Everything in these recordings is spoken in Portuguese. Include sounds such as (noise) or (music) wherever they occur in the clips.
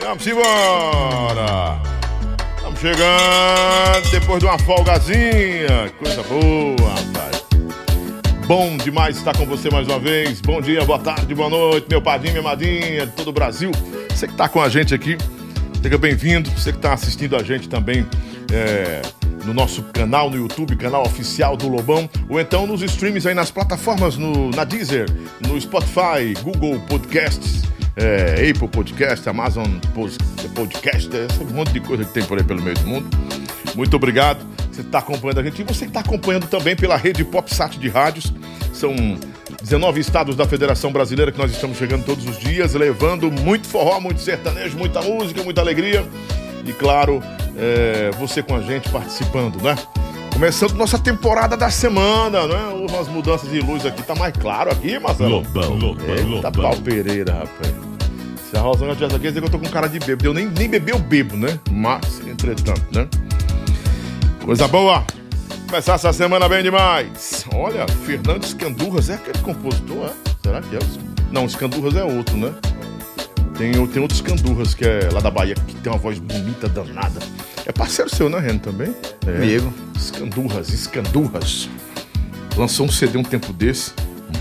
Vamos embora. Estamos chegando depois de uma folgazinha. Coisa boa, rapaz. Bom demais estar com você mais uma vez. Bom dia, boa tarde, boa noite, meu padrinho, minha madrinha de todo o Brasil. Você que está com a gente aqui, seja bem-vindo. Você que está assistindo a gente também é, no nosso canal no YouTube, canal oficial do Lobão, ou então nos streams aí nas plataformas, no, na Deezer, no Spotify, Google Podcasts, é, Apple Podcast, Amazon Podcast, esse monte de coisa que tem por aí pelo meio do mundo. Muito obrigado. Você está acompanhando a gente e você que está acompanhando também pela rede PopSat de rádios. São 19 estados da Federação Brasileira que nós estamos chegando todos os dias, levando muito forró, muito sertanejo, muita música, muita alegria. E claro, é, você com a gente participando, né? Começando nossa temporada da semana, né? Houve umas mudanças de luz aqui, tá mais claro aqui, Marcelo. Lobão, lobão, Eita, lobão. pau Pereira, rapaz. Se a Rosana tivesse aqui, ia dizer que eu tô com cara de bêbado. Eu nem, nem bebi, eu bebo, né? Mas, entretanto, né? Coisa boa. Começar essa semana bem demais. Olha, Fernando Escandurras é aquele compositor, é? Será que é? Não, Escandurras é outro, né? Tem, tem outros Escandurras que é lá da Bahia, que tem uma voz bonita, danada. É parceiro seu, né, Reno, também? É. Amigo. Escandurras, Escandurras. Lançou um CD um tempo desse,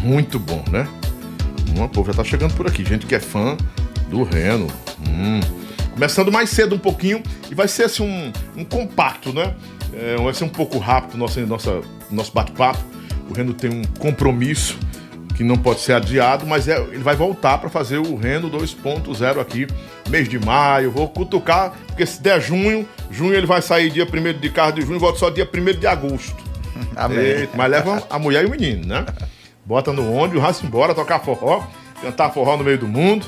muito bom, né? Uma povo já tá chegando por aqui, gente que é fã do Reno. Hum. Começando mais cedo um pouquinho e vai ser assim um, um compacto, né? É, vai ser um pouco rápido nosso, nossa, nosso bate-papo. O Reno tem um compromisso que não pode ser adiado, mas é, ele vai voltar para fazer o Reno 2.0 aqui, mês de maio. Vou cutucar, porque se der junho, junho ele vai sair dia 1 de carro de junho volta só dia 1 de agosto. (laughs) Amém. Eita, mas leva a mulher e o menino, né? Bota no ônibus, vai-se embora, tocar forró, cantar forró no meio do mundo,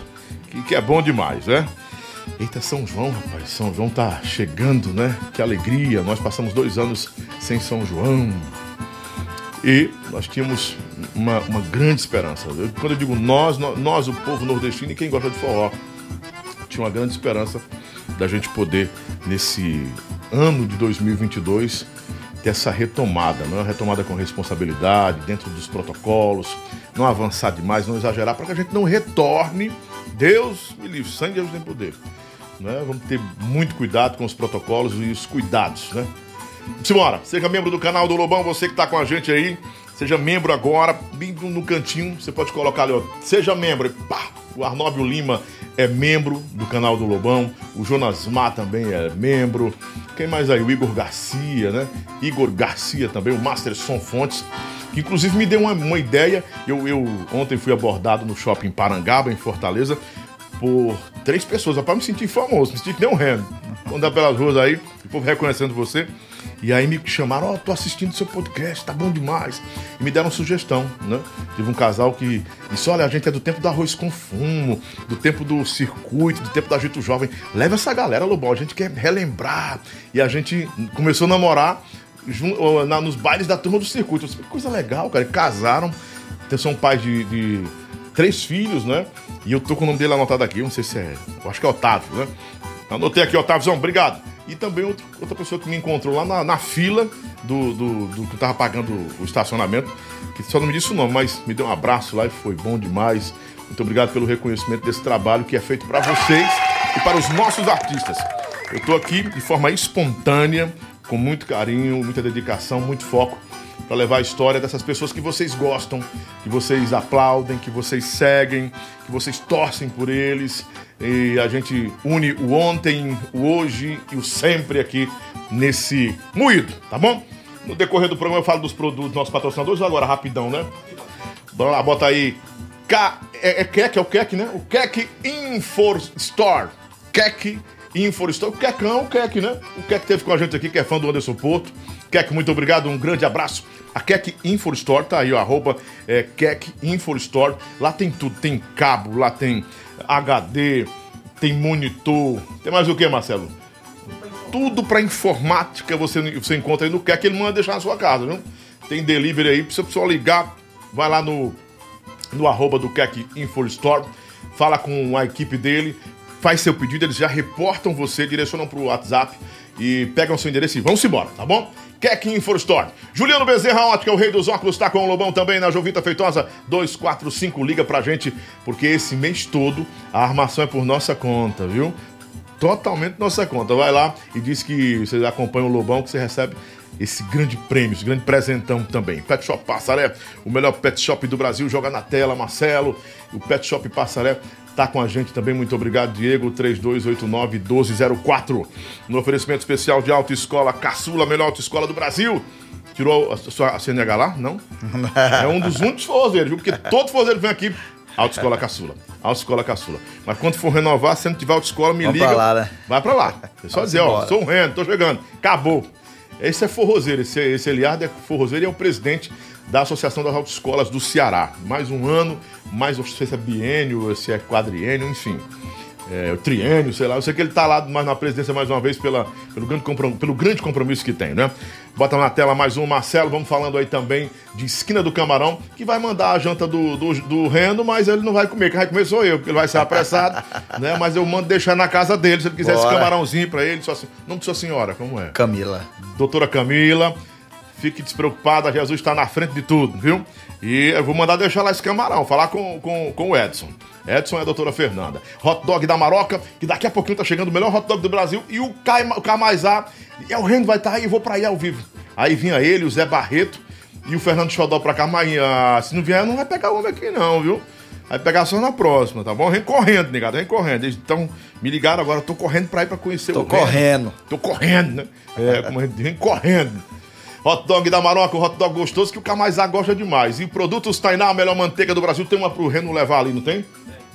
que, que é bom demais, né? Eita, São João, rapaz, São João tá chegando, né? Que alegria, nós passamos dois anos sem São João. E nós tínhamos uma, uma grande esperança. Eu- quando eu digo nós, nós, o povo nordestino e quem gosta de forró, tinha uma grande esperança da gente poder, nesse ano de 2022, ter essa retomada, não é retomada com responsabilidade, dentro dos protocolos, não avançar demais, não exagerar, para que a gente não retorne. Deus me livre, sangue Deus tem poder. Né? Vamos ter muito cuidado com os protocolos e os cuidados, né? Simbora, seja membro do canal do Lobão, você que tá com a gente aí, seja membro agora, bem no cantinho, você pode colocar ali, ó, seja membro, pá, o Arnóbio Lima é membro do canal do Lobão, o Jonas Má também é membro, quem mais aí? O Igor Garcia, né? Igor Garcia também, o Master Som Fontes, que inclusive me deu uma, uma ideia, eu, eu ontem fui abordado no shopping Parangaba, em Fortaleza, por três pessoas, para me sentir famoso, me sentir que nem um reno. Andar pelas ruas aí, o povo reconhecendo você. E aí me chamaram, ó, tô assistindo seu podcast, tá bom demais. E me deram sugestão, né? Tive um casal que disse, olha, a gente é do tempo do arroz com fumo, do tempo do circuito, do tempo da Agito Jovem. Leva essa galera, Lobão, a gente quer relembrar. E a gente começou a namorar nos bailes da turma do circuito. Disse, que coisa legal, cara. E casaram, então, são pais de- de três filhos, né? E eu tô com o nome dele anotado aqui, não sei se é. Eu acho que é Otávio, né? Anotei aqui, Otávio, obrigado. E também outro- outra pessoa que me encontrou lá na, na fila do, do, do que tava pagando o estacionamento, que só não me disse o nome, mas me deu um abraço lá e foi bom demais. Muito obrigado pelo reconhecimento desse trabalho que é feito para vocês e para os nossos artistas. Eu tô aqui de forma espontânea, com muito carinho, muita dedicação, muito foco para levar a história dessas pessoas que vocês gostam, que vocês aplaudem, que vocês seguem, que vocês torcem por eles. E a gente une o ontem, o hoje e o sempre aqui nesse moído, tá bom? No decorrer do programa eu falo dos produtos nossos patrocinadores, agora rapidão, né? Bora lá, bota aí. K, é, é Kek, é o Kek, né? O Kek Infor Store. Kek Infor Store. O Kekão o Kek, né? O Kek teve com a gente aqui, que é fã do Anderson Porto. Kek, muito obrigado, um grande abraço. A Kek Infor Store, tá aí, ó, arroba é, Kek Infor Store. Lá tem tudo, tem cabo, lá tem HD, tem monitor. Tem mais o que, Marcelo? tudo para informática você, você encontra aí no Kek, ele manda deixar na sua casa, viu? Tem delivery aí, precisa só ligar, vai lá no, no arroba do Kek Info Store, fala com a equipe dele, faz seu pedido, eles já reportam você, direcionam para o WhatsApp e pegam seu endereço e vão-se embora, tá bom? Keck Info Store. Juliano Bezerra Ótica, o rei dos óculos, tá com o Lobão também na Jovita Feitosa 245. Liga pra gente, porque esse mês todo a armação é por nossa conta, viu? Totalmente nossa conta. Vai lá e diz que você acompanha o Lobão, que você recebe esse grande prêmio, esse grande presentão também. Pet Shop Passaré, o melhor pet shop do Brasil, joga na tela, Marcelo. O Pet Shop Passaré tá com a gente também. Muito obrigado, Diego, 3289-1204. No oferecimento especial de autoescola Caçula, melhor autoescola do Brasil. Tirou a sua CNH lá? Não? (laughs) É um dos únicos forrozeiros, viu? Porque todo forrozeiro vem aqui. Autoescola Caçula. Autoescola Caçula. Mas quando for renovar, se não tiver autoescola, me Vamos liga. pra lá, né? Vai pra lá. É só Vamos dizer, ó, embora. sou um reno, tô chegando. Acabou. Esse é forrozeiro, esse, esse Eliardo é forrozeiro e é o presidente da Associação das Autoescolas do Ceará. Mais um ano, mais não sei se é biênio, se é quadriênio, enfim. É, triênio, sei lá. Eu sei que ele tá lá mais na presidência mais uma vez pela, pelo, grande pelo grande compromisso que tem, né? Bota na tela mais um, Marcelo. Vamos falando aí também de Esquina do Camarão, que vai mandar a janta do, do, do Rendo, mas ele não vai comer. Quem vai comer sou eu, porque ele vai ser apressado, (laughs) né? Mas eu mando deixar na casa dele, se ele quiser esse Bora. camarãozinho pra ele. Só assim, nome de sua senhora, como é? Camila. Doutora Camila, fique despreocupada, Jesus está na frente de tudo, viu? E eu vou mandar deixar lá esse camarão, falar com, com, com o Edson. Edson é a doutora Fernanda. Hot dog da Maroca, que daqui a pouquinho tá chegando o melhor hot dog do Brasil. E o, Cai, o Camaizá, e o Reno vai estar aí, eu vou pra aí ao vivo. Aí vinha ele, o Zé Barreto e o Fernando Xodó pra cá. Mas ah, se não vier, não vai pegar homem aqui não, viu? Vai pegar só na próxima, tá bom? Vem correndo, negado, vem correndo. Então, me ligaram agora, tô correndo pra ir pra conhecer Tô o Reno. correndo. Tô correndo, né? É, como a gente diz, vem correndo. Hot dog da Maroca, hot dog gostoso que o Camaizá gosta demais. E produtos Tainá, a melhor manteiga do Brasil. Tem uma pro Reno levar ali, não tem?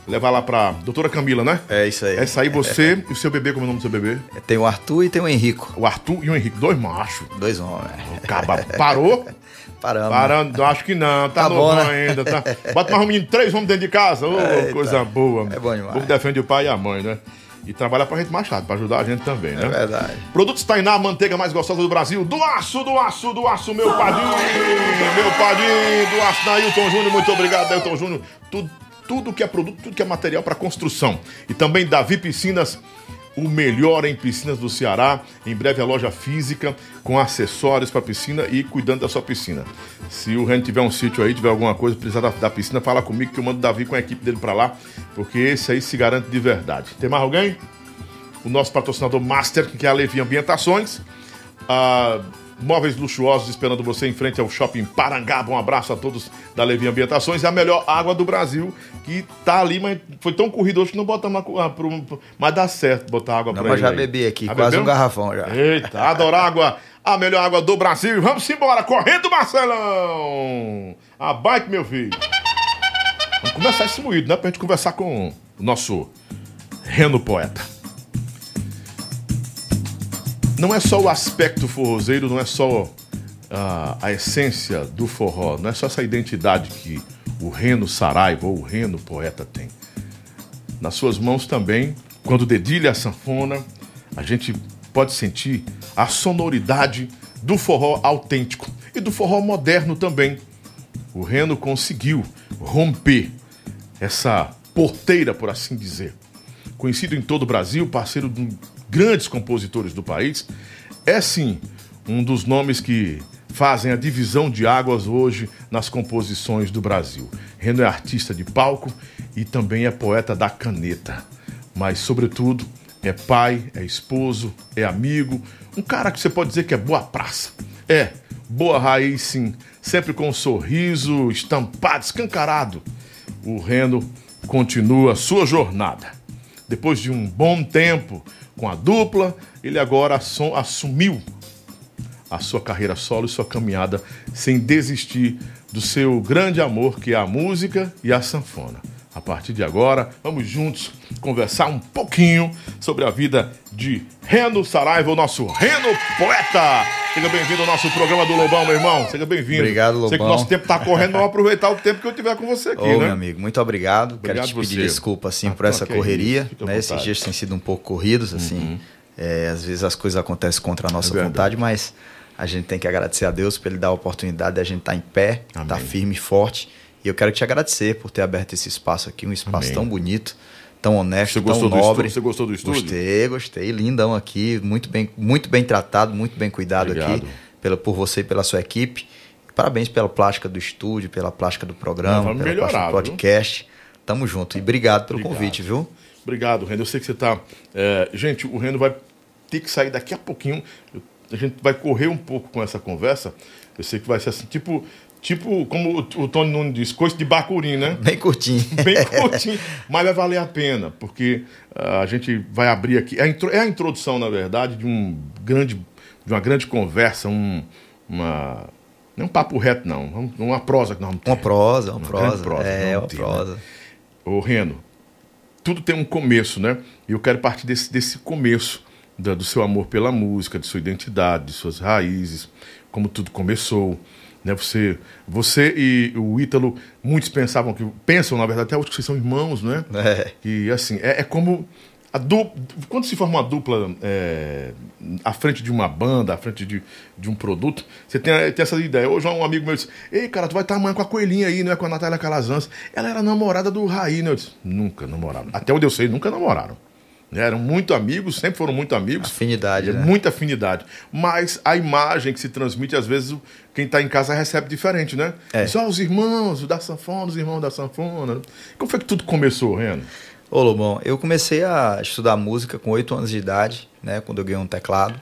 Levar lá pra doutora Camila, né? É isso aí. Essa aí você (laughs) e o seu bebê, como é o nome do seu bebê? Tem o Arthur e tem o Henrico. O Arthur e o Henrique, dois machos. Dois homens. O caba parou? (laughs) Paramos. Parando, acho que não, tá, Tá novo bom, né? ainda. Tá. (laughs) Bota mais um menino, três homens dentro de casa. Ô, Eita. coisa boa. É bom demais. O povo defende o pai e a mãe, né? E trabalha pra gente machado, pra ajudar a gente também, né? É verdade. Produtos Tainá, a manteiga mais gostosa do Brasil. Do aço, do aço, do aço, meu padrinho, meu padrinho, do aço, Nailton Júnior. Muito obrigado, Nailton Júnior. Tudo, tudo que é produto, tudo que é material para construção. E também Davi Piscinas, o melhor em piscinas do Ceará. Em breve a loja física com acessórios para piscina e cuidando da sua piscina. Se o Ren tiver um sítio aí, tiver alguma coisa, precisar da, da piscina, fala comigo que eu mando o Davi com a equipe dele para lá, porque esse aí se garante de verdade. Tem mais alguém? o nosso patrocinador Master, que é a Levi Ambientações. Ah, móveis luxuosos esperando você em frente ao Shopping Parangaba. Um abraço a todos da Levi Ambientações. É a melhor água do Brasil, que tá ali, mas foi tão corrido hoje que não botamos. Ah, pro, mas dá certo botar água Não, pra mas já aí. bebi aqui, Já quase bebeu? um garrafão já. Eita, adoro água. A melhor água do Brasil. Vamos embora, correndo, Marcelão. A bike, meu filho. Vamos começar esse moído, né? Pra gente conversar com o nosso Reno Poeta. Não é só o aspecto forrozeiro, não é só ah, a essência do forró, não é só essa identidade que o Reno Saraiva ou o Reno Poeta tem. Nas suas mãos também, quando dedilha a sanfona, a gente pode sentir a sonoridade do forró autêntico e do forró moderno também. O Reno conseguiu romper essa porteira, por assim dizer. Conhecido em todo o Brasil, parceiro de grandes compositores do país, é sim um dos nomes que fazem a divisão de águas hoje nas composições do Brasil. Reno é artista de palco e também é poeta da caneta, mas sobretudo é pai, é esposo, é amigo, um cara que você pode dizer que é boa praça. É, boa raiz sim, sempre com um sorriso estampado, escancarado. O Reno continua sua jornada. Depois de um bom tempo com a dupla, ele agora assu- assumiu a sua carreira solo e sua caminhada sem desistir do seu grande amor, que é a música e a sanfona. A partir de agora, vamos juntos conversar um pouquinho sobre a vida de Reno Saraiva, o nosso Reno Poeta. Seja bem-vindo ao nosso programa do Lobão, meu irmão. Seja bem-vindo. Obrigado, Sei que o Lobão. nosso tempo tá correndo, vamos aproveitar o tempo que eu tiver com você aqui, Ô, né? meu amigo, muito obrigado. Obrigado Quero te pedir você. desculpa, assim, Ah, por tá, essa que é correria. né? Esses. Uhum. dias têm sido um pouco corridos, assim. É, às vezes as coisas acontecem contra a nossa É vontade, mas a gente tem que agradecer a Deus por Ele dar a oportunidade de a gente estar em pé, estar firme e forte. E eu quero te agradecer por ter aberto esse espaço aqui, um espaço Amém. tão bonito, tão honesto, Você tão gostou do nobre. Você gostou do estúdio? Gostei, gostei. Lindão aqui, muito bem, muito bem tratado, muito bem cuidado Obrigado. aqui pela, por você e pela sua equipe. Parabéns pela plástica do estúdio, pela plástica do programa, Não, pela melhorar, plástica do viu? podcast. Tamo junto. E obrigado pelo Obrigado. convite, viu? Obrigado, Rendo. Eu sei que você está. gente, o Rendo vai ter que sair daqui a pouquinho. A gente vai correr um pouco com essa conversa. Eu sei que vai ser assim, tipo, tipo como o, o Tony Nunes diz, coisa de bacuri, né? Bem curtinho. (laughs) Bem curtinho, mas vai valer a pena, porque ah, a gente vai abrir aqui. É a, intro- é a introdução, na verdade, de um grande, de uma grande conversa, um, uma. Não é um papo reto, não. Vamos- Uma prosa que nós vamos ter. Uma prosa, uma Uma prosa. prosa, é, uma tem, prosa. Ô, Reno, tudo tem um começo, né? E eu quero partir desse, desse começo da- do seu amor pela música, de sua identidade, de suas raízes, como tudo começou. Né? Você, você e o Ítalo, muitos pensavam que. Pensam, na verdade, até hoje que vocês são irmãos, né? É. E assim, é, é como. A dupla, quando se forma uma dupla é, à frente de uma banda, à frente de, de um produto, você tem, tem essa ideia. Hoje um amigo meu disse: Ei, cara, tu vai estar amanhã com a coelhinha aí, não é com a Natália Calazans. Ela era namorada do Raí, né? Eu disse: Nunca namoraram. Até onde eu sei, nunca namoraram. Né? Eram muito amigos, sempre foram muito amigos. Afinidade, É né? Muita afinidade. Mas a imagem que se transmite, às vezes, o- quem está em casa recebe diferente, né? É. Só os irmãos da sanfona, os irmãos da sanfona. Como foi que tudo começou, Reno? Ô, Lobão, eu comecei a estudar música com 8 anos de idade, né? Quando eu ganhei um teclado.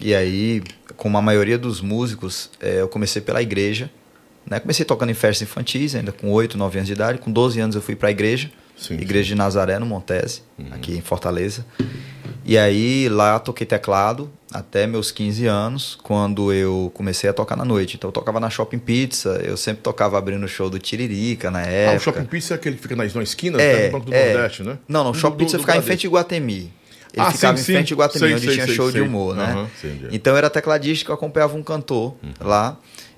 E aí, como a maioria dos músicos, eh, eu comecei pela igreja. Né? Comecei tocando em festas infantis, ainda com 8, 9 anos de idade. Com 12 anos eu fui para a igreja. Sim, igreja de Nazaré, no Montese, aqui em Fortaleza. E aí, lá toquei teclado até meus 15 anos, quando eu comecei a tocar na noite. Então, eu tocava na Shopping Pizza, eu sempre tocava abrindo o show do Tiririca na época. Ah, o Shopping Pizza é aquele que fica na, na esquina, É, no Banco do é. Nordeste, né? Não, não, o Shopping do- Pizza do ficava em frente a Iguatemi. Ele Ah, ficava sim, em sim. frente a Iguatemi, Sei, onde sei, tinha sei, show de humor, né? É. então eu era tecladista, eu acompanhava um cantor lá,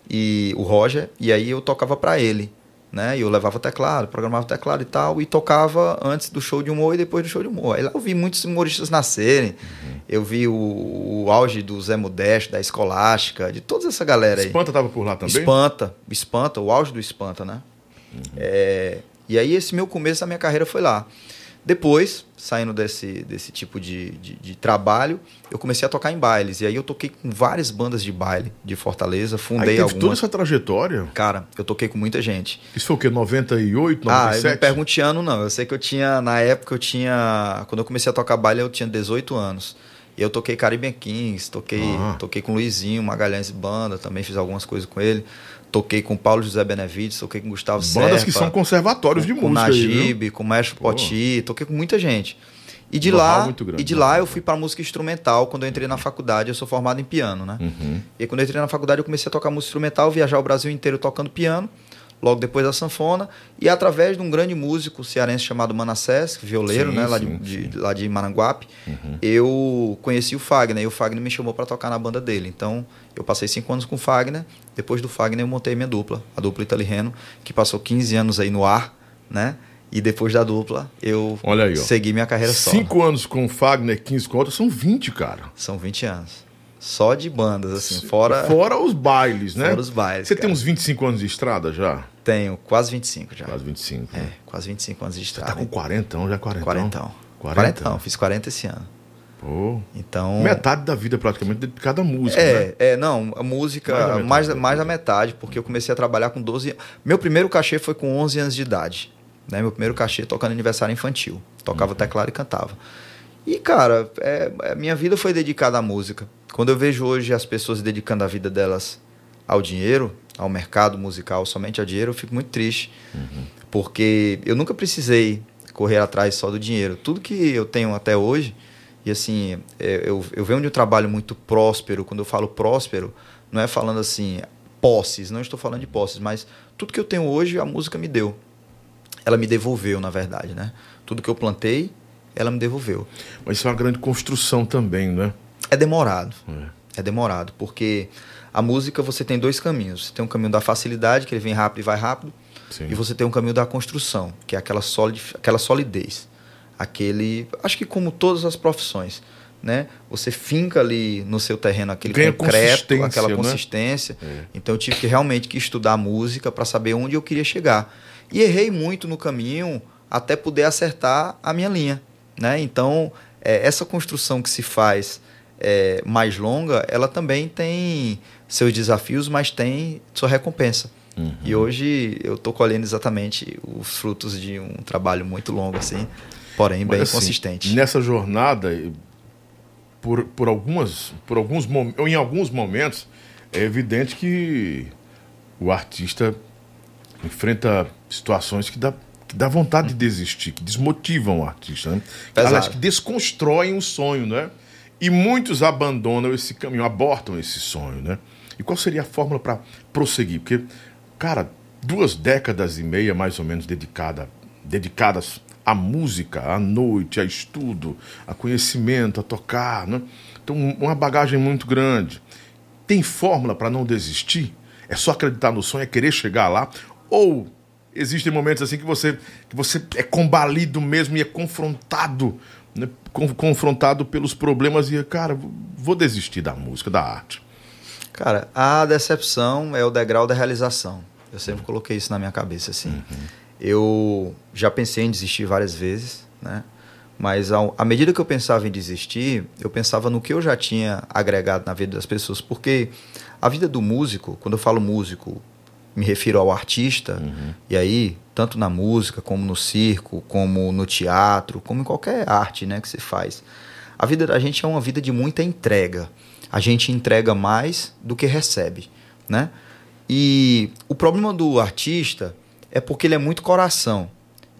e o Roger, e aí eu tocava pra ele, né? E eu levava teclado, programava teclado e tal, e tocava antes do show de humor e depois do show de humor. Aí lá eu vi muitos humoristas nascerem, Uhum. eu vi o, o auge do Zé Modesto, da Escolástica, de toda essa galera aí. Espanta tava por lá também? Espanta, espanta, o auge do espanta, né? É, e aí esse meu começo da minha carreira foi lá. Depois, saindo desse, desse tipo de, de, de trabalho, eu comecei a tocar em bailes. E aí eu toquei com várias bandas de baile de Fortaleza, Aí fundei teve toda algumas. essa trajetória. Cara, eu toquei com muita gente. Isso foi o quê? 98, Ah, eu 97? não pergunte ano, não. Eu sei que eu tinha, na época eu tinha. Quando eu comecei a tocar baile, eu tinha 18 anos. E eu toquei Caribbean Kings, toquei, Ah. toquei com Luizinho, Magalhães Banda, também fiz algumas coisas com ele. Toquei com Paulo José Benevides, toquei com Gustavo Bandas que Serpa, são conservatórios de com música aí, viu? Najib, com o Maestro Pô. Poti, toquei com muita gente. E de lá, grande, e de né? lá eu fui para música instrumental quando eu entrei na faculdade. Eu sou formado em piano, né? Uhum. E aí, quando eu entrei na faculdade, eu comecei a tocar música instrumental, viajar o Brasil inteiro tocando piano, logo depois da sanfona, e através de um grande músico cearense chamado Manassés, violeiro, Sim, né, lá, sim, de, sim. de- lá de Maranguape, Uhum. eu conheci o Fagner, e o Fagner me chamou para tocar na banda dele. Então, eu passei cinco anos com o Fagner, depois do Fagner eu montei minha dupla, a dupla Itali Reno, que passou 15 anos aí no ar, né, e depois da dupla, eu Olha aí, ó. segui minha carreira solo. Cinco anos com o Fagner, 15 com outros, são 20, cara. São 20 anos. Só de bandas, assim, fora, Fora os bailes, né? fora os bailes. Você cara. tem uns 25 anos de estrada já? Tenho quase 25 já. Quase 25. É, né? quase 25 anos de Você estrada. tá com 40, já 40. Quarentão. 40. Quarentão, fiz 40 esse ano. Pô. Então. Metade da vida praticamente dedicada à música, né? É, é, não, a música, Mais da mais, metade, né? mais da metade, porque eu comecei a trabalhar com 12 anos. Meu primeiro cachê foi com 11 anos de idade. Né? Meu primeiro cachê tocando aniversário infantil. Tocava Uhum. teclado e cantava. E, cara, é, é, minha vida foi dedicada à música. Quando eu vejo hoje as pessoas dedicando a vida delas ao dinheiro, ao mercado musical, somente ao dinheiro, eu fico muito triste. Porque eu nunca precisei correr atrás só do dinheiro. Tudo que eu tenho até hoje, e assim, é, eu, eu venho de um trabalho muito próspero. Quando eu falo próspero, não é falando assim, posses, não estou falando de posses, mas tudo que eu tenho hoje a música me deu. Ela me devolveu, na verdade, né? Tudo que eu plantei, ela me devolveu. Mas isso é uma grande construção também, né? É demorado. É. É demorado, porque a música você tem dois caminhos. Você tem um caminho da facilidade, que ele vem rápido e vai rápido, Sim. e você tem um caminho da construção, que é aquela, solid, aquela solidez. Aquele. Acho que como todas as profissões. Né? Você finca ali no seu terreno aquele Ganha concreto, consistência, aquela né? consistência. É. Então eu tive que realmente que estudar música para saber onde eu queria chegar. E errei muito no caminho até poder acertar a minha linha, né? Então, é, essa construção que se faz é, mais longa, ela também tem seus desafios, mas tem sua recompensa. Uhum. E hoje eu estou colhendo exatamente os frutos de um trabalho muito longo, assim, porém bem assim, consistente. Nessa jornada, por, por, algumas, por alguns ou em alguns momentos, é evidente que o artista enfrenta situações que dá, que dá vontade de desistir, que desmotivam o artista, né? Aliás, que desconstroem o sonho, né? E muitos abandonam esse caminho, abortam esse sonho, né? E qual seria a fórmula para prosseguir? Porque, cara, duas décadas e meia mais ou menos dedicada, dedicadas à música, à noite, a estudo, a conhecimento, a tocar, né? Então, uma bagagem muito grande. Tem fórmula para não desistir? É só acreditar no sonho, é querer chegar lá? Ou existem momentos assim que você, que você é combalido mesmo e é confrontado, né? confrontado pelos problemas e, cara, vou desistir da música, da arte? Cara, a decepção é o degrau da realização. Eu sempre coloquei isso na minha cabeça, assim. Uhum. Eu já pensei em desistir várias vezes, né? Mas ao, à medida que eu pensava em desistir, eu pensava no que eu já tinha agregado na vida das pessoas. Porque a vida do músico, quando eu falo músico, me refiro ao artista, uhum. e aí, tanto na música, como no circo, como no teatro, como em qualquer arte né, que se faz. A vida da gente é uma vida de muita entrega a gente entrega mais do que recebe, né? E o problema do artista é porque ele é muito coração.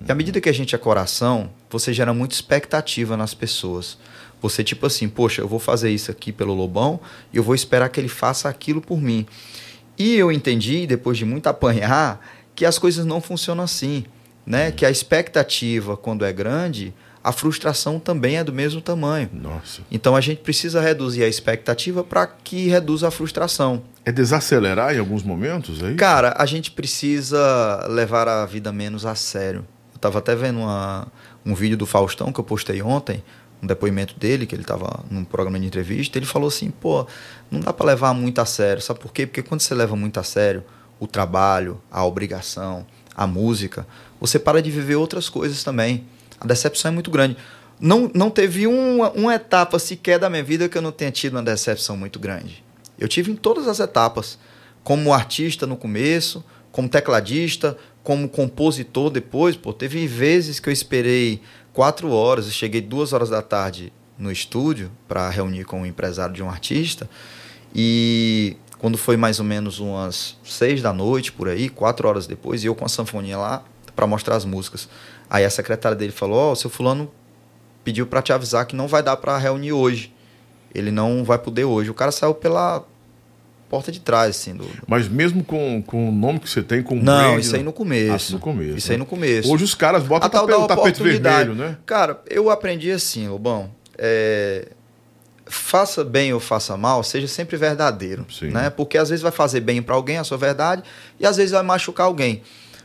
E à medida que a gente é coração, você gera muita expectativa nas pessoas. Você, tipo assim, poxa, eu vou fazer isso aqui pelo Lobão e eu vou esperar que ele faça aquilo por mim. E eu entendi, depois de muito apanhar, que as coisas não funcionam assim. Né? Que a expectativa, quando é grande, a frustração também é do mesmo tamanho. Nossa. Então a gente precisa reduzir a expectativa para que reduza a frustração. É desacelerar em alguns momentos aí? É Cara, a gente precisa levar a vida menos a sério. Eu estava até vendo uma, um vídeo do Faustão que eu postei ontem, um depoimento dele, que ele estava num programa de entrevista, ele falou assim, pô, não dá para levar muito a sério. Sabe por quê? Porque quando você leva muito a sério o trabalho, a obrigação, a música, você para de viver outras coisas também. A decepção é muito grande. Não, não teve uma, uma etapa sequer da minha vida que eu não tenha tido uma decepção muito grande. Eu tive em todas as etapas. Como artista no começo, como tecladista, como compositor depois. Pô, teve vezes que eu esperei quatro horas, eu cheguei duas horas da tarde no estúdio para reunir com o empresário de um artista. E quando foi mais ou menos umas seis da noite, por aí, quatro horas depois, e eu com a sanfoninha lá para mostrar as músicas. Aí a secretária dele falou: Ó, oh, seu fulano pediu para te avisar que não vai dar para reunir hoje. Ele não vai poder hoje. O cara saiu pela porta de trás, assim. Do... Mas mesmo com, com o nome que você tem, com o Não, brand, isso aí no começo. Ah, no começo. Isso né? aí no começo. Hoje os caras botam tapete, o tapete vermelho, né? Cara, eu aprendi assim, Lobão. É... Faça bem ou faça mal, seja sempre verdadeiro. Sim. Né? Porque às vezes vai fazer bem para alguém a sua verdade e às vezes vai machucar alguém.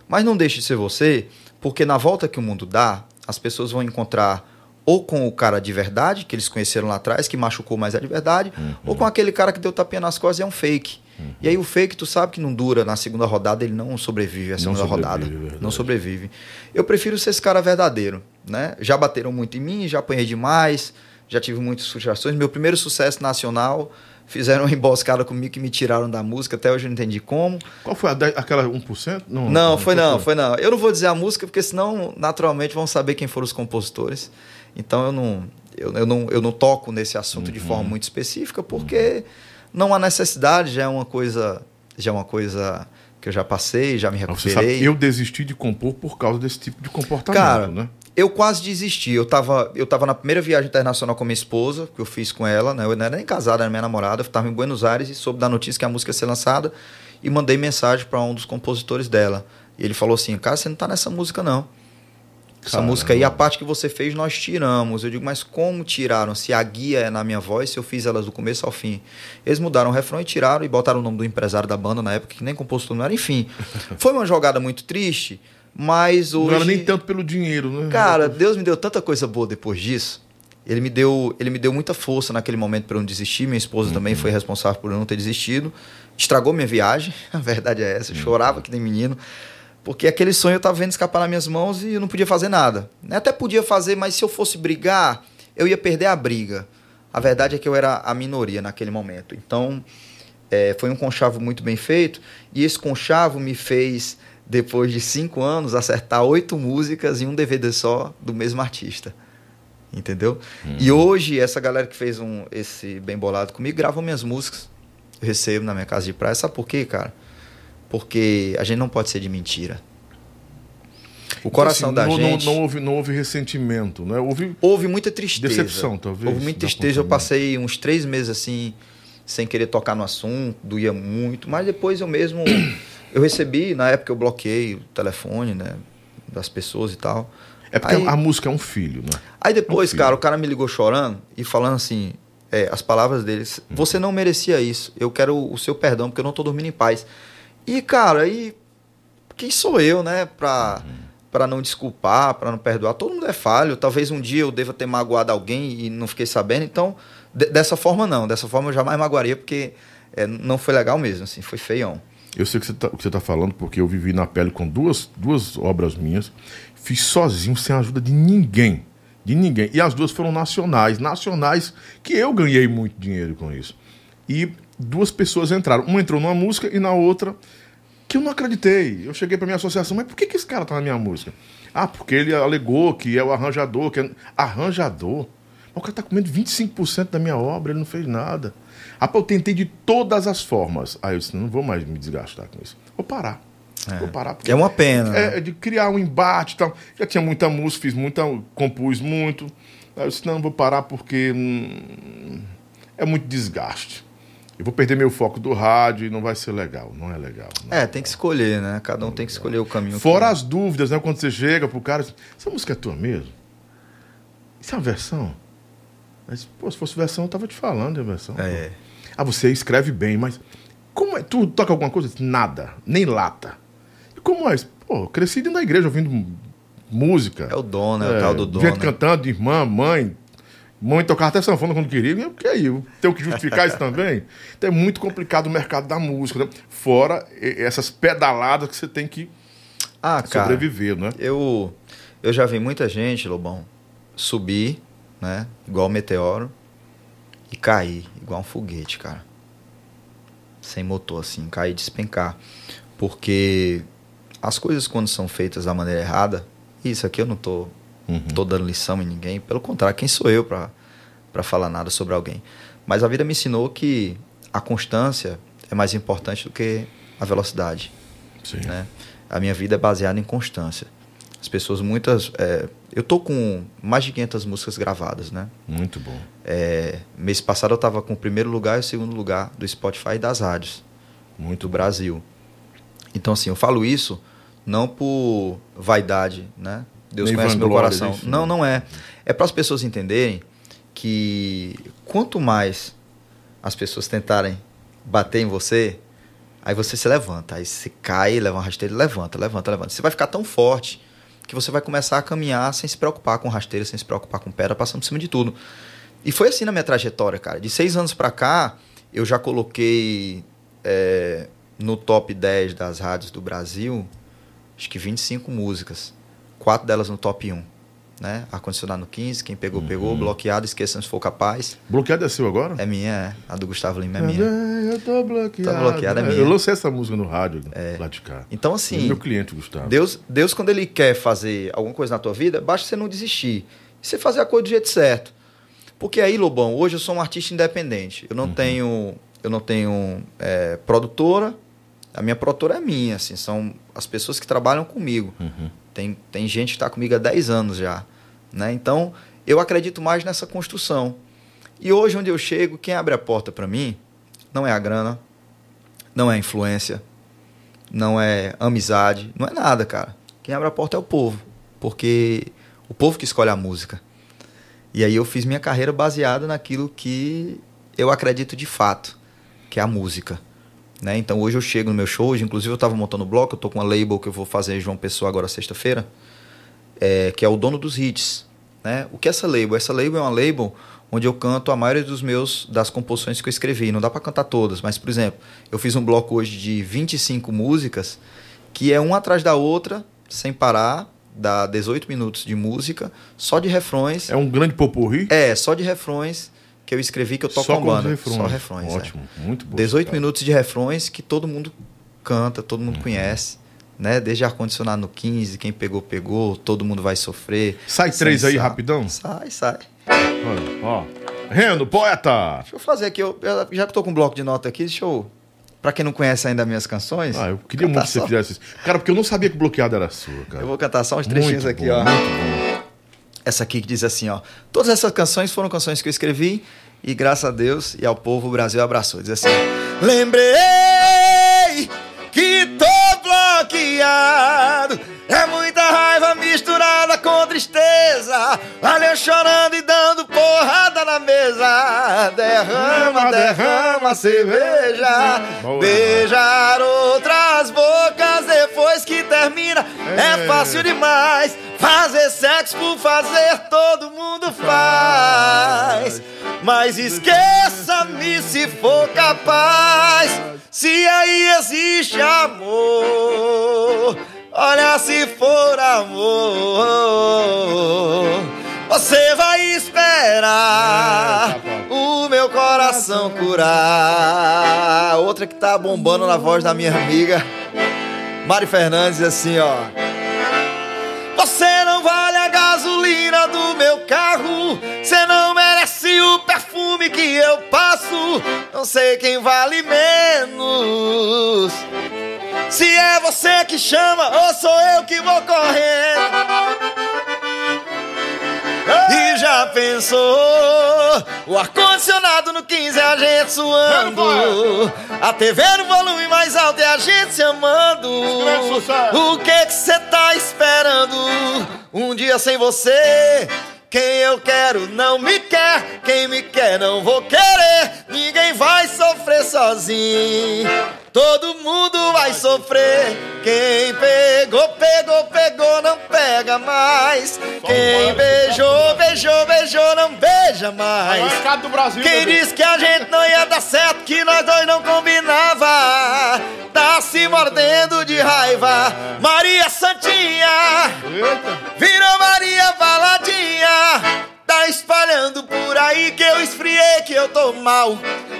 Mas não deixe de ser você, porque na volta que o mundo dá, as pessoas vão encontrar ou com o cara de verdade, que eles conheceram lá atrás, que machucou, mas é de verdade, uhum. ou com aquele cara que deu tapinha nas costas e é um fake. Uhum. E aí o fake, tu sabe que não dura, na segunda rodada ele não sobrevive à segunda rodada. Não sobrevive. Eu prefiro ser esse cara verdadeiro, né? Já bateram muito em mim, já apanhei demais, já tive muitas frustrações. Meu primeiro sucesso nacional fizeram uma emboscada comigo que me tiraram da música, até hoje eu não entendi como. Qual foi a, aquela 1%? Não, não, não foi não, foi não. Eu não vou dizer a música, porque senão, naturalmente, vão saber quem foram os compositores. Então eu não, eu, eu não, eu não toco nesse assunto uhum. de forma muito específica, porque uhum. não há necessidade, já é uma coisa. Já é uma coisa que eu já passei, já me recuperei. Sabe, eu desisti de compor por causa desse tipo de comportamento, Cara, né? Eu quase desisti. Eu estava eu tava na primeira viagem internacional com minha esposa, que eu fiz com ela, né? Eu não era nem casado, era minha namorada. Eu estava em Buenos Aires e soube da notícia que a música ia ser lançada e mandei mensagem para um dos compositores dela. E ele falou assim: Cara, você não tá nessa música, não. Essa Caramba. música aí, a parte que você fez, nós tiramos. Eu digo, mas como tiraram? Se a guia é na minha voz, se eu fiz elas do começo ao fim. Eles mudaram o refrão e tiraram e botaram o nome do empresário da banda na época, que nem compositor não era. Enfim, (laughs) foi uma jogada muito triste. Mas hoje. Não era nem tanto pelo dinheiro, né? Cara, Deus me deu tanta coisa boa depois disso. Ele me deu, ele me deu muita força naquele momento para eu não desistir. Minha esposa uhum. também foi responsável por eu não ter desistido. Estragou minha viagem, (laughs) a verdade é essa. Eu uhum. chorava que nem menino. Porque aquele sonho eu estava vendo escapar nas minhas mãos e eu não podia fazer nada. Até podia fazer, mas se eu fosse brigar, eu ia perder a briga. A verdade é que eu era a minoria naquele momento. Então, é, foi um conchavo muito bem feito. E esse conchavo me fez, depois de cinco anos, acertar oito músicas em um DVD só do mesmo artista. Entendeu? Uhum. E hoje, essa galera que fez um, esse Bem Bolado comigo grava minhas músicas. Eu recebo na minha casa de praia. Sabe por quê, cara? Porque a gente não pode ser de mentira. O então, coração assim, da não, gente. Não, não, houve, não houve ressentimento, né? Houve, houve muita tristeza. Decepção, talvez. Houve muita tristeza. Eu passei uns três meses assim, sem querer tocar no assunto, doía muito, mas depois eu mesmo. (coughs) eu recebi, na época eu bloqueei o telefone, né? Das pessoas e tal. É porque aí, a música é um filho, né? Aí depois, é um cara, o cara me ligou chorando e falando assim: é, as palavras deles, uhum. você não merecia isso, eu quero o seu perdão, porque eu não tô dormindo em paz. E, cara, aí. Quem sou eu, né? Pra, uhum. Pra não desculpar, pra não perdoar. Todo mundo é falho. Talvez um dia eu deva ter magoado alguém e não fiquei sabendo. Então, dessa forma, não. Dessa forma eu jamais magoaria, porque é, não foi legal mesmo, assim. Foi feião. Eu sei tá, o que você está falando, porque eu vivi na pele com duas, duas obras minhas. Fiz sozinho, sem a ajuda de ninguém. De ninguém. E as duas foram nacionais. Nacionais que eu ganhei muito dinheiro com isso. E duas pessoas entraram. Uma entrou numa música e na outra que eu não acreditei. Eu cheguei para minha associação, mas por que, que esse cara tá na minha música? Ah, porque ele alegou que é o arranjador, que é... arranjador. O cara tá comendo 25% da minha obra, ele não fez nada. Ah, eu tentei de todas as formas. Aí eu disse, não vou mais me desgastar com isso. Vou parar. É. Vou parar. É uma pena. É, né? de criar um embate e tal. Já tinha muita música, fiz muita, compus muito. Aí eu disse, não, vou parar porque hum, é muito desgaste eu vou perder meu foco do rádio e não vai ser legal. Não é legal. Não é, é tem que escolher, né? Cada um não tem que escolher o caminho. Fora que... as dúvidas, né? Quando você chega pro cara, essa música é tua mesmo? Isso é uma versão? Mas, pô, se fosse versão, eu tava te falando a versão. É. Pô. Ah, você escreve bem, mas como é? Tu toca alguma coisa? Nada, nem lata. E como é? Pô, cresci dentro da igreja ouvindo música. É o dom, né? É, o tal do dom. Gente né? cantando, irmã, mãe, Mãe tocava até sanfona quando queria, porque aí eu tenho que justificar isso também. Então é muito complicado o mercado da música, né? fora essas pedaladas que você tem que ah, sobreviver, cara, né? Eu, eu já vi muita gente, Lobão, subir, né? Igual um meteoro e cair, igual um foguete, cara. Sem motor, assim, cair e despencar. Porque as coisas quando são feitas da maneira errada, isso aqui eu não tô Uhum. Tô dando lição em ninguém. Pelo contrário, quem sou eu para falar nada sobre alguém? Mas a vida me ensinou que a constância é mais importante do que a velocidade. Sim. Né? A minha vida é baseada em constância. As pessoas muitas... É, eu tô com mais de 500 músicas gravadas, né? Muito bom. É, mês passado eu tava com o primeiro lugar e o segundo lugar do Spotify e das rádios. Muito do Brasil. Então, assim, eu falo isso não por vaidade, né? Deus Nem conhece meu coração. Não, não é. É para as pessoas entenderem que quanto mais as pessoas tentarem bater em você, aí você se levanta, aí você cai, leva uma rasteira, levanta, levanta, levanta. Você vai ficar tão forte que você vai começar a caminhar sem se preocupar com rasteira, sem se preocupar com pedra, passando por cima de tudo. E foi assim na minha trajetória, cara. De seis anos para cá, eu já coloquei é, no top 10 das rádios do Brasil, acho que 25 músicas quatro delas no top 1. Né? Ar-condicionado no 15, quem pegou, uhum. pegou. Bloqueado, esqueçam se for capaz. Bloqueado é seu agora? É minha, é. A do Gustavo Lima é minha. Eu tô bloqueado. Tá bloqueado, é minha. Eu lancei essa música no rádio é. lá de cá. Então, assim. É meu cliente, Gustavo. Deus, Deus, quando ele quer fazer alguma coisa na tua vida, basta você não desistir. E você fazer a coisa do jeito certo. Porque aí, Lobão, hoje eu sou um artista independente. Eu não uhum. tenho. Eu não tenho é, produtora. A minha produtora é minha, assim, são as pessoas que trabalham comigo. Uhum. Tem, tem gente que está comigo há 10 anos já. Né? Então, eu acredito mais nessa construção. E hoje, onde eu chego, quem abre a porta para mim não é a grana, não é a influência, não é amizade, não é nada, cara. Quem abre a porta é o povo. Porque o povo que escolhe a música. E aí eu fiz minha carreira baseada naquilo que eu acredito de fato, que é a música. Né? Então hoje eu chego no meu show, hoje, inclusive eu estava montando bloco, eu tô com uma label que eu vou fazer em João Pessoa agora sexta-feira, é, que é o dono dos hits. Né? O que é essa label? Essa label é uma label onde eu canto a maioria dos meus das composições que eu escrevi. Não dá para cantar todas, mas por exemplo, eu fiz um bloco hoje de 25 músicas que é uma atrás da outra, sem parar, dá 18 minutos de música, só de refrões. É um grande popurri? É, só de refrões que eu escrevi que eu toco Só com banda. refrões. Só refrões. é. Ótimo, muito bom. 18 cara. minutos de refrões que todo mundo canta, todo Uhum. mundo conhece. Né? Desde ar-condicionado no 15, quem pegou, pegou, todo mundo vai sofrer. Sai três aí rapidão. Sai, sai. Olha, Ó. Reno, poeta. Deixa eu fazer aqui, eu, eu- já que eu tô com um bloco de nota aqui, deixa eu. Pra quem não conhece ainda as minhas canções. Ah, eu queria muito que você só- fizesse isso. Cara, porque eu não sabia que bloqueado era sua, cara. Eu vou cantar só uns trechinhos Muito aqui, bom, ó. Muito bom. Essa aqui que diz assim, ó. Todas essas canções foram canções que eu escrevi e graças a Deus e ao povo o Brasil abraçou. Diz assim: Lembrei que tô bloqueado. É muita raiva misturada com tristeza. Olha eu chorando e dando porrada na mesa. Derrama, derrama cerveja. Boa. Beijar outras bocas depois que termina. É É. fácil demais. Fazer sexo por fazer, todo mundo faz. Mas esqueça-me se for capaz. Se aí existe amor, olha se for amor. Você vai esperar É, tá o meu coração curar. Outra que tá bombando na voz da minha amiga Mari Fernandes, assim, ó. Você não vale a gasolina do meu carro. Você não merece o perfume que eu passo. Não sei quem vale menos. Se é você que chama ou sou eu que vou correndo. E já pensou? O ar-condicionado no 15 é a gente suando. A TV no volume mais alto é a gente se amando. O que que você tá esperando? Um dia sem você. Quem eu quero não me quer, quem me quer não vou querer. Ninguém vai sofrer sozinho, todo mundo vai sofrer. Quem pegou, pegou, pegou, não pega mais. Quem beijou, mais. Do Brasil. Quem disse que a gente não ia dar certo, que nós dois não combinava, tá se mordendo de raiva. Maria Santinha, virou Maria Baladinha, tá espalhando por aí que eu esfriei, que eu tô mal,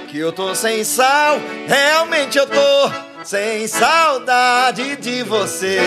que eu tô sem sal, realmente eu tô sem saudade de você.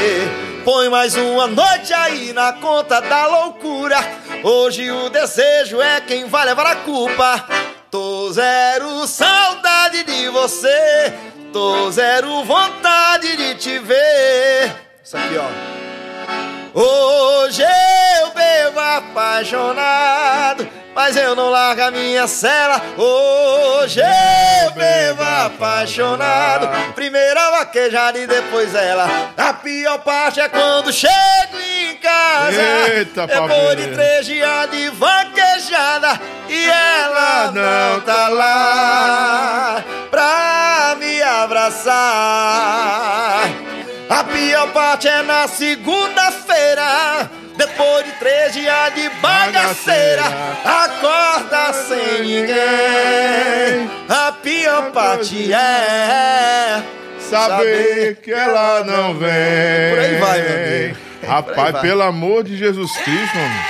Põe mais uma noite aí na conta da loucura. Hoje o desejo é quem vai levar a culpa. Tô zero saudade de você. Tô zero vontade de te ver. Isso aqui, ó. Hoje eu bebo apaixonado, mas eu não largo a minha cela. Hoje eu bebo apaixonado, primeiro a vaquejada e depois ela. A pior parte é quando chego em casa, Eita, depois de três dias de vaquejada e ela não tá lá pra me abraçar. A pior parte é na segunda-feira. Depois de três dias de bagaceira, acorda sem ninguém. A pior parte é Saber que ela não vem. Por aí vai, meu amigo. Rapaz, pelo amor de Jesus Cristo, mano.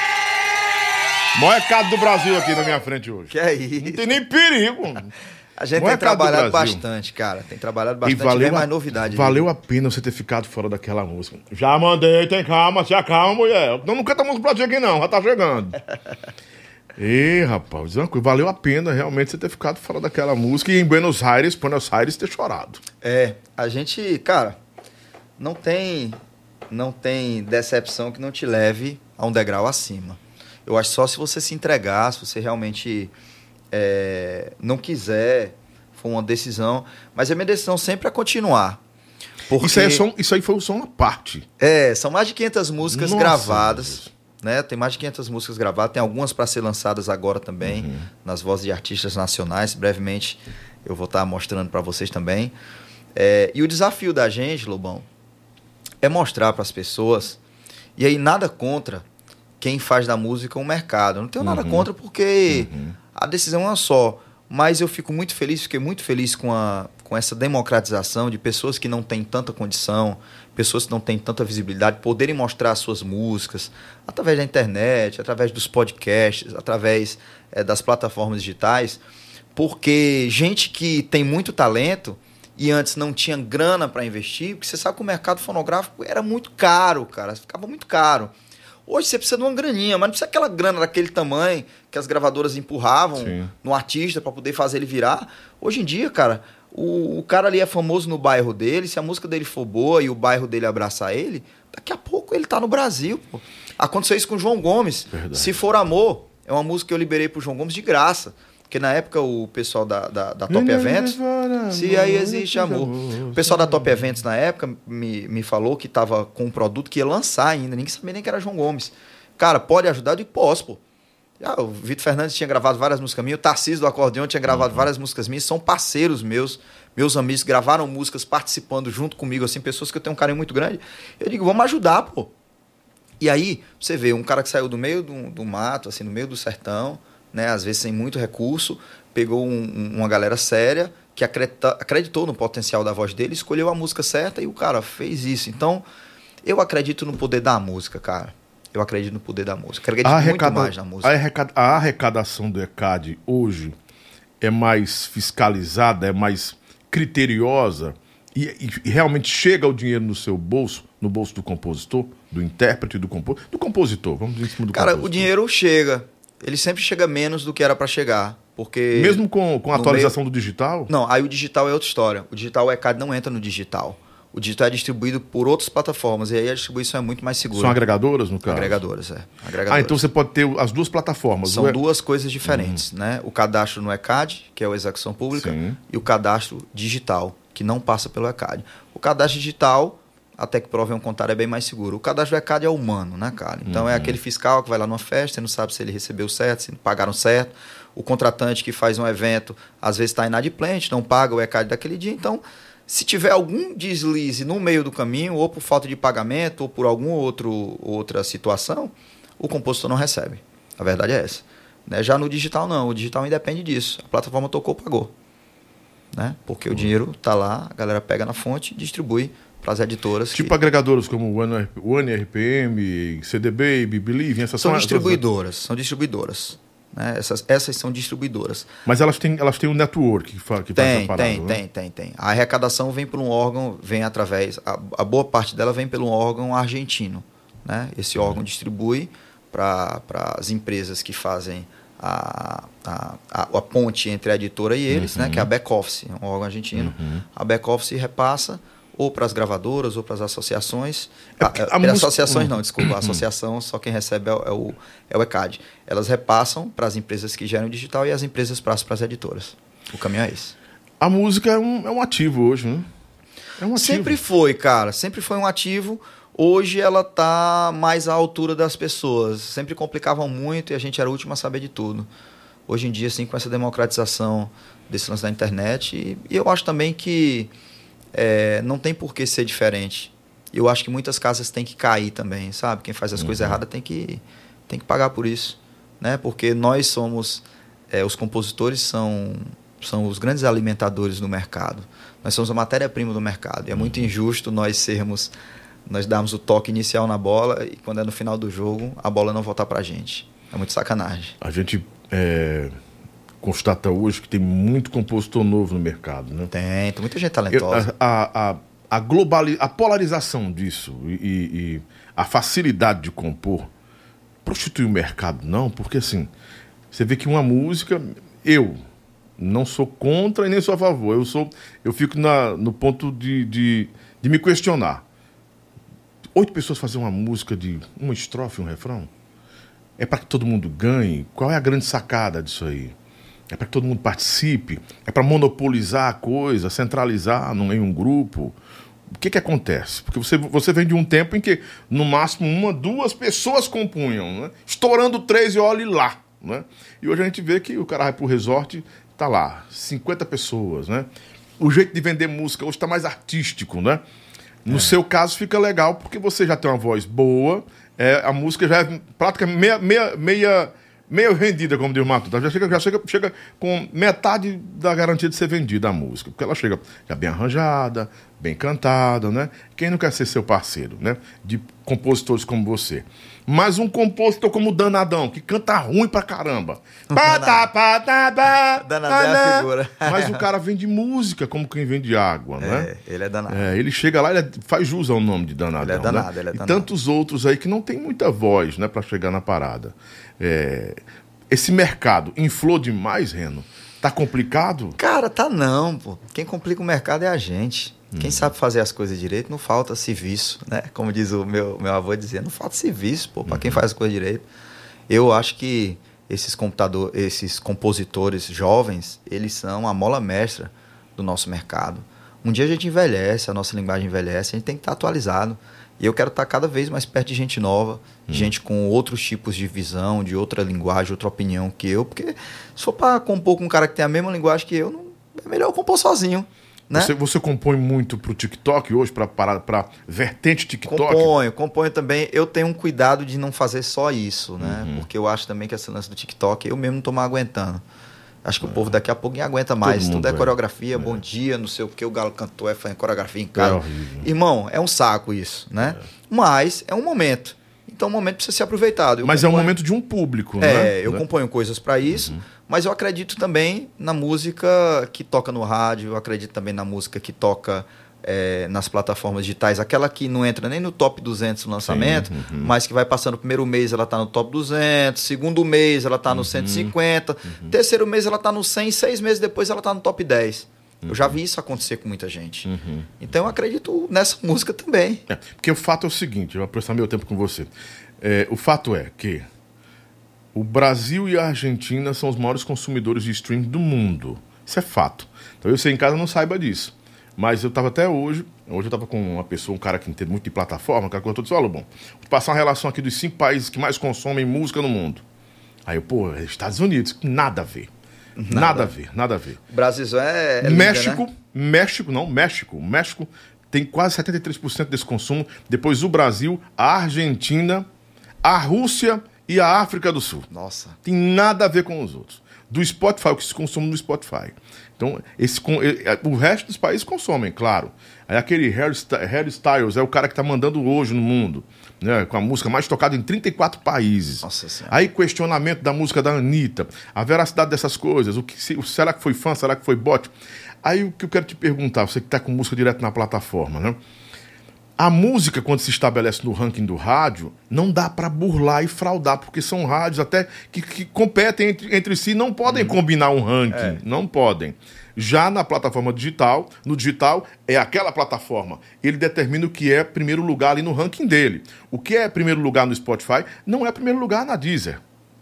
Maior recado do Brasil aqui na minha frente hoje. Que é isso? Não tem nem perigo. A gente Bom tem trabalhado bastante, cara. Tem trabalhado E bastante. valeu, vem a, mais novidade. valeu a pena você ter ficado fora daquela música. Já mandei, tem calma, se acalma, mulher. Não, não canta música pra ti aqui, não, já tá chegando. (laughs) Ê, rapaz, uma coisa, valeu a pena realmente você ter ficado fora daquela música e em Buenos Aires, Buenos Aires, ter chorado. É, a gente, cara, não tem não tem decepção que não te leve a um degrau acima. Eu acho só se você se entregar, se você realmente é, não quiser, for uma decisão. Mas a minha decisão sempre é continuar. Porque, Isso, aí é isso aí foi só uma parte. é, são mais de 500 músicas Nossa, gravadas. Né? Tem mais de 500 músicas gravadas, tem algumas para ser lançadas agora também, Uhum. nas vozes de artistas nacionais. Brevemente eu vou estar mostrando para vocês também. É, e o desafio da gente, Lobão, é mostrar para as pessoas, e aí nada contra quem faz da música um mercado. Eu não tenho nada Uhum. contra porque a decisão é uma só. Mas eu fico muito feliz, fiquei muito feliz com a, com essa democratização de pessoas que não têm tanta condição, pessoas que não têm tanta visibilidade, poderem mostrar suas músicas através da internet, através dos podcasts, através é, das plataformas digitais, porque gente que tem muito talento e antes não tinha grana para investir, porque você sabe que o mercado fonográfico era muito caro, cara, ficava muito caro. Hoje você precisa de uma graninha, mas não precisa aquela grana daquele tamanho que as gravadoras empurravam Sim. no artista para poder fazer ele virar. Hoje em dia, cara, o, o, cara ali é famoso no bairro dele, se a música dele for boa e o bairro dele abraçar ele, daqui a pouco ele tá no Brasil, pô. Aconteceu isso com o João Gomes. Verdade. Se For Amor, é uma música que eu liberei pro João Gomes de graça. Porque na época o pessoal da, da, da Top Eventos. Se aí existe amor. O pessoal da Top Eventos na época me, me falou que tava com um produto que ia lançar ainda. Ninguém sabia nem que era João Gomes. Cara, pode ajudar? Eu digo, posso, pô. Ah, o Vitor Fernandes tinha gravado várias músicas minhas, o Tarcísio do Acordeão tinha gravado uhum. várias músicas minhas, são parceiros meus, meus amigos, gravaram músicas participando junto comigo, assim, pessoas que eu tenho um carinho muito grande. Eu digo, vamos ajudar, pô. E aí, você vê, um cara que saiu do meio do, do mato, assim, no meio do sertão, né, às vezes sem muito recurso, pegou um, uma galera séria que acredita, acreditou no potencial da voz dele, escolheu a música certa e o cara fez isso. Então, eu acredito no poder da música, cara. Eu acredito no poder da música. Acredito a muito mais na música. A arrecadação do ECAD hoje é mais fiscalizada, é mais criteriosa e, e, realmente chega o dinheiro no seu bolso, no bolso do compositor, do intérprete, do, compo do compositor. Vamos dizer em cima do Cara, compositor. o dinheiro chega. Ele sempre chega menos do que era para chegar. Porque. Mesmo com, com a atualização meio... do digital? Não, aí o digital é outra história. O digital, o ECAD não entra no digital. O digital é distribuído por outras plataformas e aí a distribuição é muito mais segura. São agregadoras, no caso? Agregadoras, é. Agregadoras. Ah, então você pode ter as duas plataformas. São duas coisas diferentes, uhum. né? O cadastro no ECAD, que é o Execução Pública, Sim. e o cadastro digital, que não passa pelo ECAD. O cadastro digital, até que provem um contrário, é bem mais seguro. O cadastro do ECAD é humano, né, cara? Então é uhum. é aquele fiscal que vai lá numa festa e não sabe se ele recebeu certo, se pagaram certo. O contratante que faz um evento, às vezes está inadimplente, não paga o ECAD daquele dia, então se tiver algum deslize no meio do caminho, ou por falta de pagamento, ou por alguma outro, outra situação, o compositor não recebe. A verdade é essa. Né? Já no digital, não. O digital independe disso. A plataforma tocou, pagou. Né? Porque uhum. o dinheiro está lá, a galera pega na fonte e distribui para as editoras. Tipo que... agregadoras como o One RPM, CDB, Believe, essas são distribuidoras. São distribuidoras. Né? Essas, essas são distribuidoras. mas elas têm, elas têm um network que, faz, que tem, faz parada, Tem, né? tem, tem, tem. A arrecadação vem por um órgão, vem através. A, a boa parte dela vem pelo órgão argentino. Né? Esse órgão uhum. distribui para as empresas que fazem a, a, a, a, ponte entre a editora e eles, uhum. né? que é a uhum. back office, um órgão argentino. Uhum. A back office repassa ou para as gravadoras ou para as associações. É a, a música... Associações não, desculpa. A associação, só quem recebe é, é, o, é o ECAD. Elas repassam para as empresas que geram digital e as empresas passam para as editoras. O caminho é esse. A música é um, é um ativo hoje, né? É um ativo. Sempre foi, cara. Sempre foi um ativo. Hoje ela está mais à altura das pessoas. Sempre complicavam muito e a gente era o último a saber de tudo. Hoje em dia, assim, com essa democratização desse lance da internet, e, e eu acho também que é, não tem por que ser diferente. Eu acho que muitas casas têm que cair também, sabe? Quem faz as uhum. coisas erradas tem que, tem que pagar por isso. Né? Porque nós somos, é, os compositores são, são os grandes alimentadores do mercado. Nós somos a matéria-prima do mercado. E é muito uhum. injusto nós sermos, nós darmos o toque inicial na bola e quando é no final do jogo, a bola não voltar pra gente. É muito sacanagem. A gente é, constata hoje que tem muito compositor novo no mercado, né? Tem, tem muita gente talentosa. A, a, a, global, a polarização disso e, e, a facilidade de compor prostitui o mercado, não? Porque assim, você vê que uma música, eu não sou contra e nem sou a favor. Eu sou, eu fico na, no ponto de, de, de me questionar. Oito pessoas fazer uma música de uma estrofe, um refrão? É para que todo mundo ganhe? Qual é a grande sacada disso aí? É para que todo mundo participe? É para monopolizar a coisa, centralizar num, em um grupo? O que, que acontece? Porque você, você vem de um tempo em que, no máximo, uma, duas pessoas compunham, né? estourando três e olhe lá. Né? E hoje a gente vê que o cara vai para o resort, tá lá, 50 pessoas. Né? O jeito de vender música hoje está mais artístico. Né? No é. seu caso, fica legal porque você já tem uma voz boa, é, a música já é praticamente meia, meia, meia meio vendida, como diz o Matuto. Já chega, já chega, chega com metade da garantia de ser vendida a música. Porque ela chega já bem arranjada, bem cantada, né? Quem não quer ser seu parceiro, né? De compositores como você. Mas um compositor como o Danadão, que canta ruim pra caramba. Danadão é a figura. (laughs) Mas o cara vende música como quem vende água, né? É, ele é danado. É, ele chega lá, ele é- faz jus ao nome de Danadão. Ele é danado, né? ele é E danado. tantos outros aí que não tem muita voz, né, pra chegar na parada. É, esse mercado inflou demais, Reno? Tá complicado? Cara, tá não, pô. Quem complica o mercado é a gente. Hum. Quem sabe fazer as coisas direito, não falta serviço, né? Como diz o meu, meu avô dizia, não falta serviço, pô, pra quem Uhum. faz as coisas direito. Eu acho que esses computador, esses compositores jovens, eles são a mola mestra do nosso mercado. Um dia a gente envelhece, a nossa linguagem envelhece, a gente tem que estar atualizado. E eu quero estar cada vez mais perto de gente nova, gente com outros tipos de visão, de outra linguagem, outra opinião que eu, porque se for para compor com um cara que tem a mesma linguagem que eu, não, é melhor eu compor sozinho. Né? Você, você compõe muito pro TikTok hoje, para- vertente TikTok? Componho, componho também. Eu tenho um cuidado de não fazer só isso, né? Uhum. Porque eu acho também que esse lance do TikTok, eu mesmo não tô mais aguentando. Acho que o povo daqui a pouco nem aguenta mais. mundo Tudo é é. coreografia, bom dia, não sei o que, o galo cantou, é fazendo coreografia em casa. horrível. Irmão, é um saco isso, né? Mas é um momento. Então o momento precisa ser aproveitado. Eu Mas é um componho- momento de um público, é, né? eu Né? componho coisas para isso, mas eu acredito também na música que toca no rádio, eu acredito também na música que toca é, nas plataformas digitais, aquela que não entra nem no top 200 no lançamento, uhum. mas que vai passando o primeiro mês ela tá no top 200, segundo mês ela tá Uhum. no 150, terceiro mês ela tá no 100, seis meses depois ela tá no top 10. Eu já vi isso acontecer com muita gente. Uhum. Então eu acredito nessa música também. É, porque o fato é o seguinte, eu vou prestar meu tempo com você. É, o fato é que o Brasil e a Argentina são os maiores consumidores de stream do mundo. Isso é fato. Talvez você em casa não saiba disso. Mas eu estava até hoje, hoje eu estava com uma pessoa, um cara que entende muito de plataforma, cara que eu disse, olha, bom, vou passar uma relação aqui dos cinco países que mais consomem música no mundo. Aí eu, pô, é Estados Unidos, nada a ver. Nada, a ver, nada a ver. Brasil é, é linda, México, né? México, não, México. México tem quase 73% desse consumo. Depois o Brasil, a Argentina, a Rússia e a África do Sul. Nossa. Tem nada a ver com os outros. Do Spotify, o que se consome no Spotify. Então, esse, eh, eh, o resto dos países consomem, claro. Aí aquele Harry Styles é o cara que está mandando hoje no mundo, né, com a música mais tocada em 34 países. Nossa Senhora. Aí questionamento da música da Anitta, a veracidade dessas coisas, o que se- será que foi fã, será que foi bot? Aí o que eu quero te perguntar, você que está com música direto na plataforma, né? A música, quando se estabelece no ranking do rádio, não dá para burlar e fraudar, porque são rádios até que, que competem entre, entre si, não podem combinar um ranking, não podem. Já na plataforma digital, no digital, é aquela plataforma. Ele determina o que é primeiro lugar ali no ranking dele. O que é primeiro lugar no Spotify não é primeiro lugar na Deezer.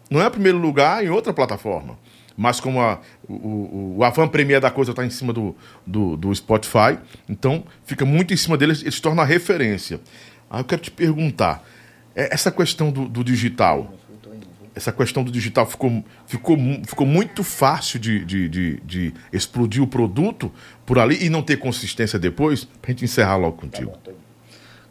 Não é primeiro lugar em outra plataforma. Mas como a, o, o, Avan Premier da coisa está em cima do, do, do Spotify, então fica muito em cima dele, ele se torna a referência. Aí eu quero te perguntar, é, essa questão do, do digital, essa questão do digital ficou, ficou, ficou muito fácil de, de, de, de explodir o produto por ali e não ter consistência depois? Pra gente encerrar logo contigo.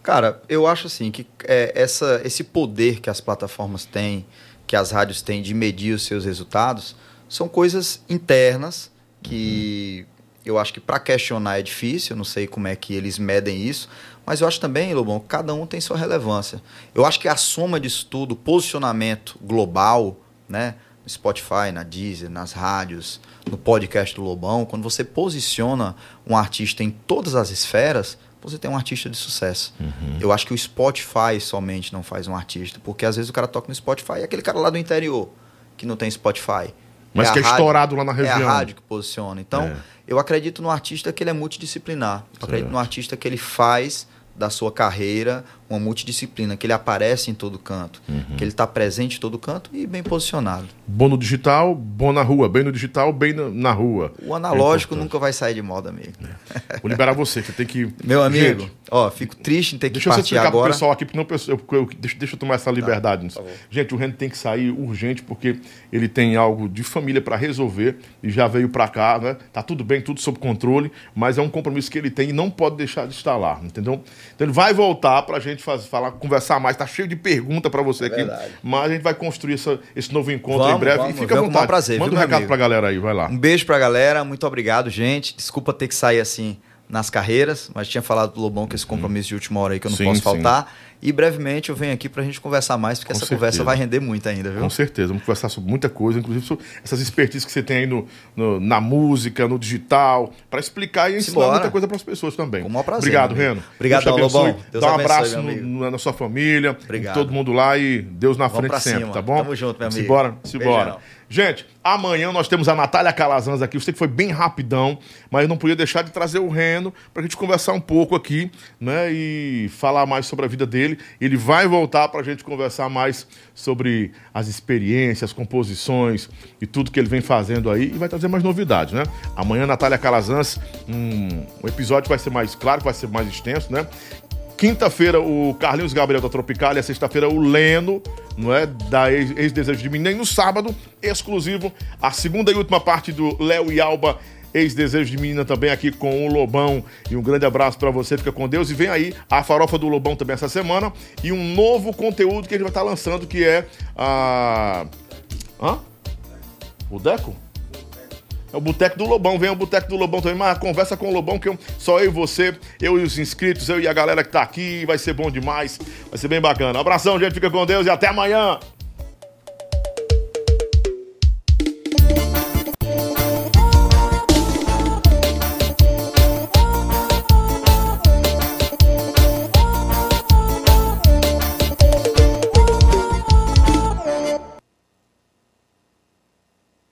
Cara, eu acho assim que é, essa, esse poder que as plataformas têm, que as rádios têm de medir os seus resultados, são coisas internas que eu acho que para questionar é difícil, eu não sei como é que eles medem isso, mas eu acho também, Lobão, que cada um tem sua relevância. Eu acho que a soma disso tudo, posicionamento global, né? No Spotify, na Deezer, nas rádios, no podcast do Lobão, quando você posiciona um artista em todas as esferas, você tem um artista de sucesso. Eu acho que o Spotify somente não faz um artista, porque às vezes o cara toca no Spotify e é aquele cara lá do interior que não tem Spotify. Mas a que é rádio- estourado lá na É região. a rádio que posiciona. Então, É. eu acredito no artista que ele é multidisciplinar. Eu acredito no artista que ele faz da sua carreira uma multidisciplina, que ele aparece em todo canto, Uhum. que ele está presente em todo canto e bem posicionado. Bom no digital, bom na rua. Bem no digital, bem na, na rua. O analógico É nunca vai sair de moda, amigo. Vou liberar você, que você tem que. (laughs) Meu amigo, Gente, Ó, fico triste em ter que Deixa eu partir explicar agora. pro pessoal aqui, porque não, eu, eu- eu- deixa, deixa eu tomar essa liberdade nisso. por favor. Gente, o Reno tem que sair urgente, porque ele tem algo de família para resolver e já veio para cá, né? Tá tudo bem, tudo sob controle, mas é um compromisso que ele tem e não pode deixar de estar lá, entendeu? Então ele vai voltar pra gente fazer, falar, conversar mais. Tá cheio de pergunta para você aqui, verdade. mas a gente vai construir essa- esse novo encontro Vamos, em breve. vamos, e fica à vontade. maior prazer, Manda viu, um recado amigo? pra galera aí, vai lá. Um beijo pra galera, muito obrigado, gente. Desculpa ter que sair assim nas carreiras, mas tinha falado pro Lobão que esse compromisso de última hora aí que eu não Sim, posso sim. E brevemente eu venho aqui pra gente conversar mais, porque Com essa certeza. conversa vai render muito ainda, viu? Com certeza, vamos conversar sobre muita coisa, inclusive sobre essas expertises que você tem aí no, no- na música, no digital, para explicar e ensinar Simbora. muita coisa para as pessoas também. Com o maior prazer, Obrigado. Reno. Obrigadão, Deus. Lobão. Deus Dá um abençoe, abraço no- na sua família, Obrigado. todo mundo lá e Deus na Vamos frente sempre, tá bom? Tamo junto, meu amigo. Simbora, simbora. Beijão. Gente, amanhã nós temos a Natália Calazans aqui. Eu sei que foi bem rapidão, mas eu não podia deixar de trazer o Reno pra gente conversar um pouco aqui, né? E falar mais sobre a vida dele. Ele vai voltar pra gente conversar mais sobre as experiências, composições e tudo que ele vem fazendo aí. E vai trazer mais novidades, né? Amanhã, Natália Calazans, um, um episódio vai ser mais claro, vai ser mais extenso, né? Quinta-feira, o Carlinhos Gabriel da Tropical. E a sexta-feira, o Leno, não é? Da Ex- Ex-Desejo de Menina. E no sábado, exclusivo, a segunda e última parte do Léo e Alba. Ex-Desejo de Menina também aqui com o Lobão. E um grande abraço pra você, fica com Deus. E vem aí a farofa do Lobão também essa semana. E um novo conteúdo que a gente vai estar lançando, que é a. Hã? O Deco? É o Boteco do Lobão, vem o Boteco do Lobão também, mas conversa com o Lobão, que eu- só eu e você, eu e os inscritos, eu e a galera que tá aqui, vai ser bom demais, vai ser bem bacana. Abração, gente, fica com Deus e até amanhã!